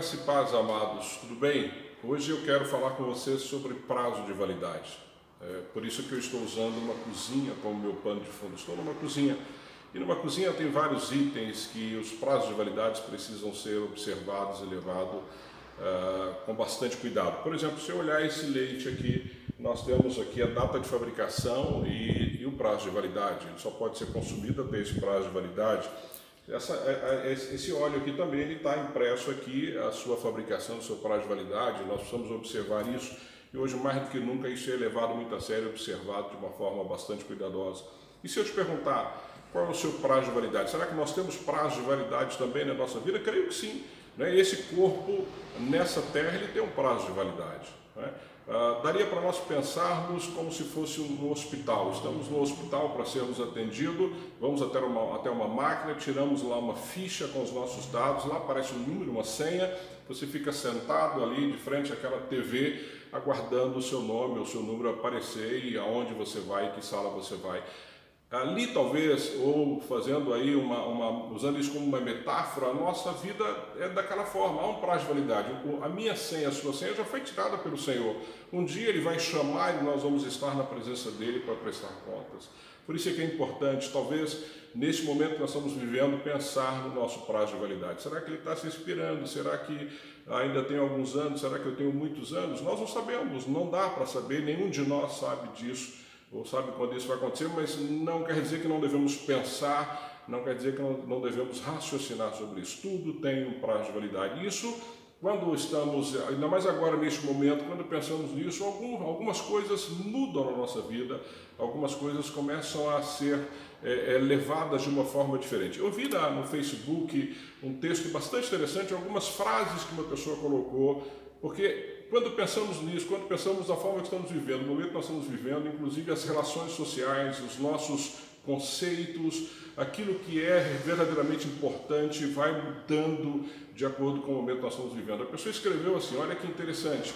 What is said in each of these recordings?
Graça e paz, amados, tudo bem? Hoje eu quero falar com vocês sobre prazo de validade. É por isso que eu estou usando uma cozinha como meu pano de fundo. Estou numa cozinha e numa cozinha tem vários itens que os prazos de validade precisam ser observados e levados uh, com bastante cuidado. Por exemplo, se eu olhar esse leite aqui, nós temos aqui a data de fabricação e, e o prazo de validade. Ele só pode ser consumido até esse prazo de validade. Essa, é, é, esse óleo aqui também ele está impresso aqui a sua fabricação, o seu prazo de validade. Nós precisamos observar isso e hoje mais do que nunca isso é levado muito a sério, observado de uma forma bastante cuidadosa. E se eu te perguntar qual é o seu prazo de validade? Será que nós temos prazo de validade também na nossa vida? Creio que sim. Né? Esse corpo nessa terra ele tem um prazo de validade. Né? Uh, daria para nós pensarmos como se fosse um hospital. Estamos no hospital para sermos atendidos, vamos até uma, até uma máquina, tiramos lá uma ficha com os nossos dados, lá aparece um número, uma senha, você fica sentado ali de frente àquela TV, aguardando o seu nome, o seu número aparecer e aonde você vai, que sala você vai. Ali talvez, ou fazendo aí uma, uma, usando isso como uma metáfora, a nossa vida é daquela forma, há um prazo de validade. A minha senha, a sua senha já foi tirada pelo Senhor. Um dia Ele vai chamar e nós vamos estar na presença dEle para prestar contas. Por isso é que é importante, talvez, nesse momento que nós estamos vivendo, pensar no nosso prazo de validade. Será que ele está se inspirando? Será que ainda tem alguns anos? Será que eu tenho muitos anos? Nós não sabemos, não dá para saber, nenhum de nós sabe disso ou sabe quando isso vai acontecer, mas não quer dizer que não devemos pensar, não quer dizer que não, não devemos raciocinar sobre isso. Tudo tem um prazo de validade. Isso, quando estamos, ainda mais agora neste momento, quando pensamos nisso, algum, algumas coisas mudam na nossa vida, algumas coisas começam a ser é, é, levadas de uma forma diferente. Eu vi lá no Facebook um texto bastante interessante, algumas frases que uma pessoa colocou, porque quando pensamos nisso, quando pensamos na forma que estamos vivendo, no momento que nós estamos vivendo, inclusive as relações sociais, os nossos conceitos, aquilo que é verdadeiramente importante vai mudando de acordo com o momento que nós estamos vivendo. A pessoa escreveu assim: olha que interessante.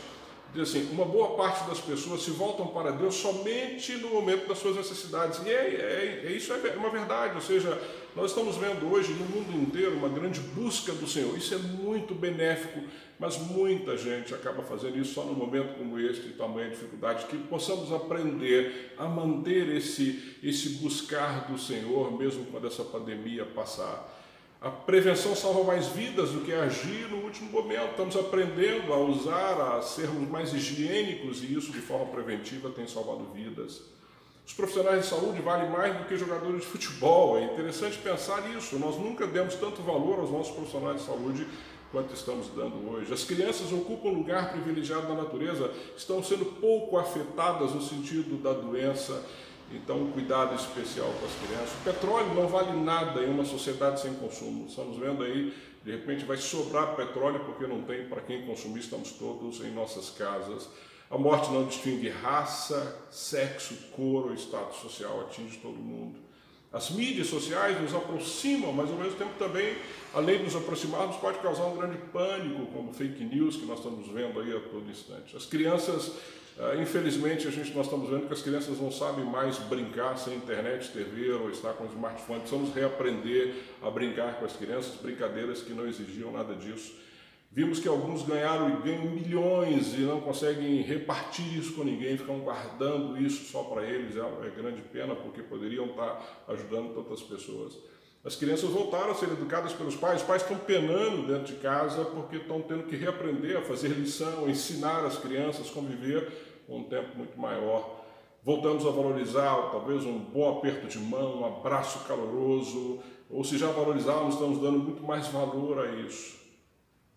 Diz assim: uma boa parte das pessoas se voltam para Deus somente no momento das suas necessidades. E é, é, é isso é uma verdade, ou seja, nós estamos vendo hoje no mundo inteiro uma grande busca do Senhor. Isso é muito benéfico, mas muita gente acaba fazendo isso só no momento como este, de tamanha dificuldade, que possamos aprender a manter esse, esse buscar do Senhor, mesmo quando essa pandemia passar. A prevenção salva mais vidas do que agir no último momento. Estamos aprendendo a usar, a sermos mais higiênicos e isso de forma preventiva tem salvado vidas. Os profissionais de saúde valem mais do que jogadores de futebol. É interessante pensar isso. Nós nunca demos tanto valor aos nossos profissionais de saúde quanto estamos dando hoje. As crianças ocupam um lugar privilegiado na natureza, estão sendo pouco afetadas no sentido da doença. Então, um cuidado especial com as crianças. O petróleo não vale nada em uma sociedade sem consumo. Estamos vendo aí, de repente vai sobrar petróleo porque não tem para quem consumir, estamos todos em nossas casas. A morte não distingue raça, sexo, cor ou status social, atinge todo mundo. As mídias sociais nos aproximam, mas ao mesmo tempo também, além de nos aproximarmos, pode causar um grande pânico, como fake news que nós estamos vendo aí a todo instante. As crianças, infelizmente, a gente, nós estamos vendo que as crianças não sabem mais brincar sem internet, TV ou estar com smartphone. Precisamos reaprender a brincar com as crianças, brincadeiras que não exigiam nada disso. Vimos que alguns ganharam e ganham milhões e não conseguem repartir isso com ninguém, ficam guardando isso só para eles. É, é grande pena porque poderiam estar ajudando tantas pessoas. As crianças voltaram a ser educadas pelos pais, os pais estão penando dentro de casa porque estão tendo que reaprender a fazer lição, ensinar as crianças a conviver um tempo muito maior. Voltamos a valorizar talvez um bom aperto de mão, um abraço caloroso, ou se já valorizávamos, estamos dando muito mais valor a isso.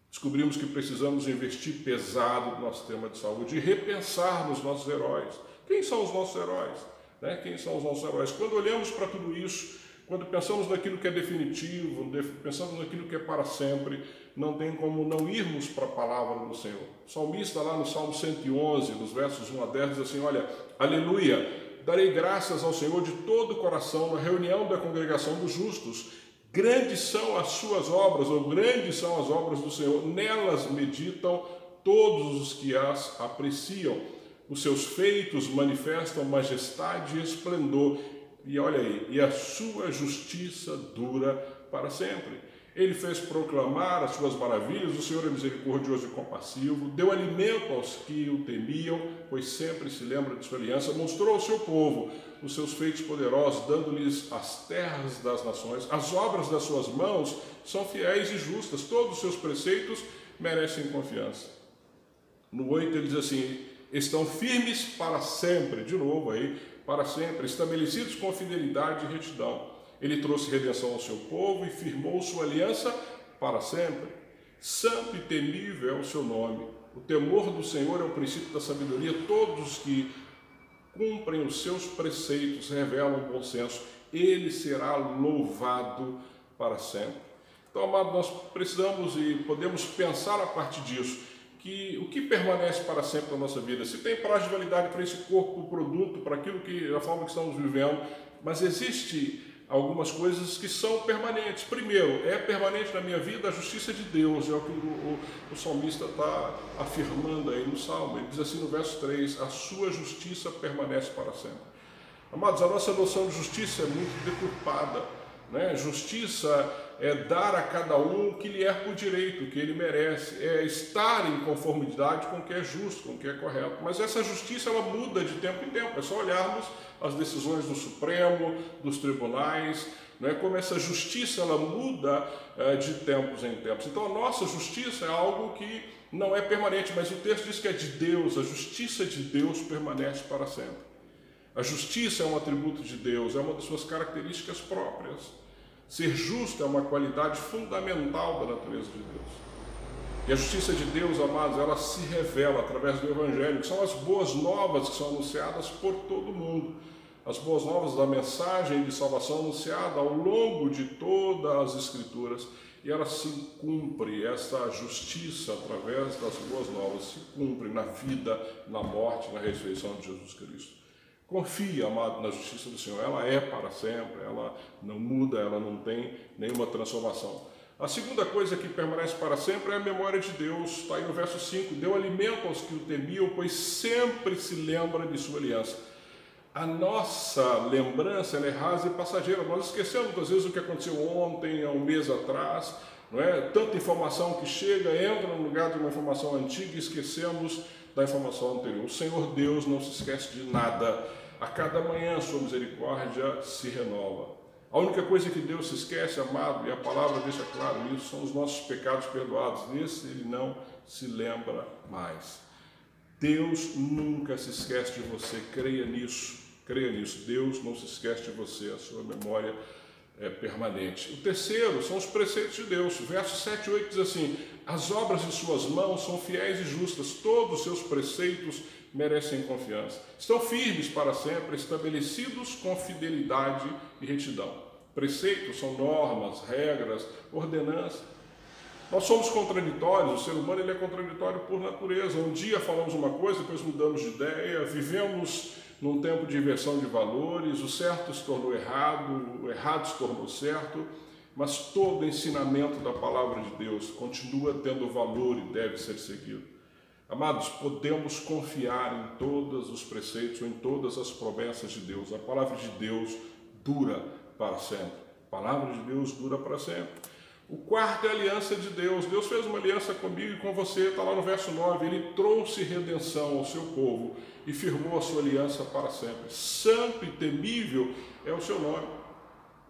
Descobrimos que precisamos investir pesado no nosso sistema de saúde e repensar nos nossos heróis. Quem são os nossos heróis? Né? Quem são os nossos heróis? Quando olhamos para tudo isso, quando pensamos naquilo que é definitivo, pensamos naquilo que é para sempre, não tem como não irmos para a palavra do Senhor. O salmista, lá no Salmo 111, nos versos 1 a 10, diz assim: Olha, aleluia, darei graças ao Senhor de todo o coração na reunião da congregação dos justos Grandes são as suas obras, ou grandes são as obras do Senhor, nelas meditam todos os que as apreciam. Os seus feitos manifestam majestade e esplendor, e olha aí, e a sua justiça dura para sempre. Ele fez proclamar as suas maravilhas, o Senhor é misericordioso e compassivo, deu alimento aos que o temiam, pois sempre se lembra de sua aliança, mostrou ao seu povo os seus feitos poderosos, dando-lhes as terras das nações. As obras das suas mãos são fiéis e justas, todos os seus preceitos merecem confiança. No 8 ele diz assim: estão firmes para sempre, de novo aí, para sempre, estabelecidos com fidelidade e retidão. Ele trouxe redenção ao seu povo e firmou sua aliança para sempre. Santo e temível é o seu nome. O temor do Senhor é o princípio da sabedoria. Todos os que cumprem os seus preceitos revelam bom senso. Ele será louvado para sempre. Então, amado, nós precisamos e podemos pensar a partir disso que o que permanece para sempre na nossa vida. Se tem prazo de validade para esse corpo, produto, para aquilo que a forma que estamos vivendo, mas existe algumas coisas que são permanentes. Primeiro, é permanente na minha vida a justiça de Deus, é o que o, o, o salmista está afirmando aí no Salmo. Ele diz assim no verso 3: A sua justiça permanece para sempre. Amados, a nossa noção de justiça é muito deturpada. Né? Justiça é dar a cada um o que lhe é por direito, o que ele merece, é estar em conformidade com o que é justo, com o que é correto. Mas essa justiça ela muda de tempo em tempo, é só olharmos as decisões do Supremo, dos tribunais, né? como essa justiça ela muda é, de tempos em tempos. Então a nossa justiça é algo que não é permanente, mas o texto diz que é de Deus, a justiça de Deus permanece para sempre. A justiça é um atributo de Deus, é uma das suas características próprias. Ser justo é uma qualidade fundamental da natureza de Deus. E a justiça de Deus, amados, ela se revela através do Evangelho, que são as boas novas que são anunciadas por todo mundo. As boas novas da mensagem de salvação anunciada ao longo de todas as Escrituras. E ela se cumpre, essa justiça através das boas novas se cumpre na vida, na morte, na ressurreição de Jesus Cristo. Confie, amado, na justiça do Senhor. Ela é para sempre, ela não muda, ela não tem nenhuma transformação. A segunda coisa que permanece para sempre é a memória de Deus. Está aí no verso 5: Deu alimento aos que o temiam, pois sempre se lembra de sua aliança. A nossa lembrança é rasa e passageira. Nós esquecemos, às vezes, o que aconteceu ontem, há um mês atrás. Não é? Tanta informação que chega, entra no lugar de uma informação antiga e esquecemos da informação anterior. O Senhor Deus não se esquece de nada. A cada manhã a sua misericórdia se renova. A única coisa que Deus se esquece, amado, e a palavra deixa claro isso, são os nossos pecados perdoados. Nesse ele não se lembra mais. Deus nunca se esquece de você, creia nisso, creia nisso. Deus não se esquece de você, a sua memória é permanente. O terceiro são os preceitos de Deus. Verso 7 e 8 diz assim: As obras de suas mãos são fiéis e justas, todos os seus preceitos merecem confiança. Estão firmes para sempre, estabelecidos com fidelidade e retidão. Preceitos são normas, regras, ordenanças. Nós somos contraditórios, o ser humano ele é contraditório por natureza. Um dia falamos uma coisa, depois mudamos de ideia, vivemos num tempo de inversão de valores, o certo se tornou errado, o errado se tornou certo, mas todo ensinamento da palavra de Deus continua tendo valor e deve ser seguido. Amados, podemos confiar em todos os preceitos, em todas as promessas de Deus. A palavra de Deus dura para sempre. A palavra de Deus dura para sempre. O quarto é a aliança de Deus. Deus fez uma aliança comigo e com você, está lá no verso 9. Ele trouxe redenção ao seu povo e firmou a sua aliança para sempre. Santo e temível é o seu nome.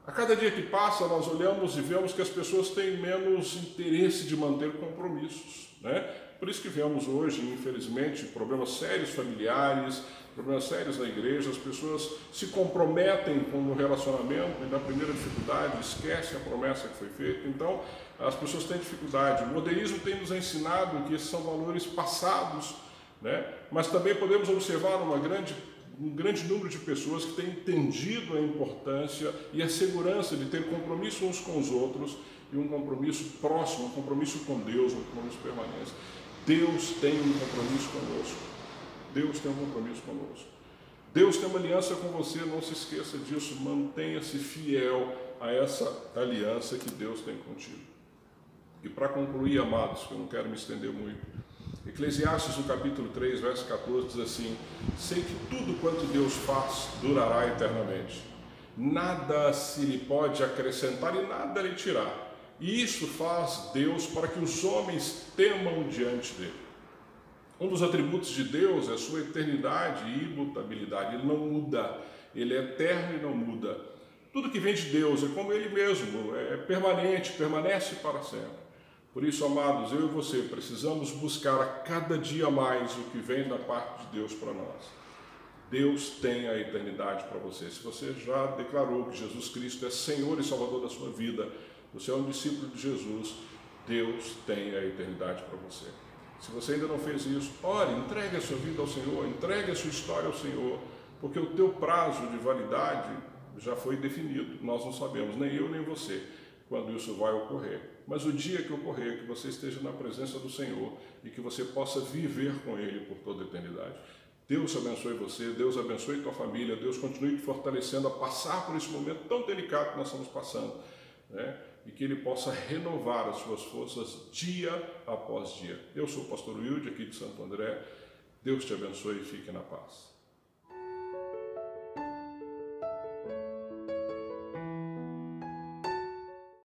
A cada dia que passa, nós olhamos e vemos que as pessoas têm menos interesse de manter compromissos. Né? Por isso que vemos hoje, infelizmente, problemas sérios familiares, problemas sérios na igreja, as pessoas se comprometem com o relacionamento e na primeira dificuldade esquecem a promessa que foi feita. Então, as pessoas têm dificuldade. O modernismo tem nos ensinado que esses são valores passados, né? mas também podemos observar uma grande, um grande número de pessoas que têm entendido a importância e a segurança de ter compromisso uns com os outros e um compromisso próximo, um compromisso com Deus, um compromisso permanente. Deus tem um compromisso conosco. Deus tem um compromisso conosco. Deus tem uma aliança com você, não se esqueça disso, mantenha-se fiel a essa aliança que Deus tem contigo. E para concluir, amados, que eu não quero me estender muito, Eclesiastes, no capítulo 3, verso 14, diz assim: Sei que tudo quanto Deus faz durará eternamente, nada se lhe pode acrescentar e nada lhe tirar E isso faz Deus para que os homens temam diante dele. Um dos atributos de Deus é sua eternidade e imutabilidade. Ele não muda, ele é eterno e não muda. Tudo que vem de Deus é como ele mesmo, é permanente, permanece para sempre. Por isso, amados, eu e você precisamos buscar a cada dia mais o que vem da parte de Deus para nós. Deus tem a eternidade para você. Se você já declarou que Jesus Cristo é Senhor e Salvador da sua vida, você é um discípulo de Jesus, Deus tem a eternidade para você. Se você ainda não fez isso, ore, entregue a sua vida ao Senhor, entregue a sua história ao Senhor, porque o teu prazo de validade já foi definido. Nós não sabemos, nem eu nem você, quando isso vai ocorrer. Mas o dia que ocorrer, que você esteja na presença do Senhor e que você possa viver com Ele por toda a eternidade. Deus abençoe você, Deus abençoe tua família, Deus continue te fortalecendo a passar por esse momento tão delicado que nós estamos passando. Né? E que Ele possa renovar as suas forças dia após dia. Eu sou o pastor Wilde, aqui de Santo André. Deus te abençoe e fique na paz.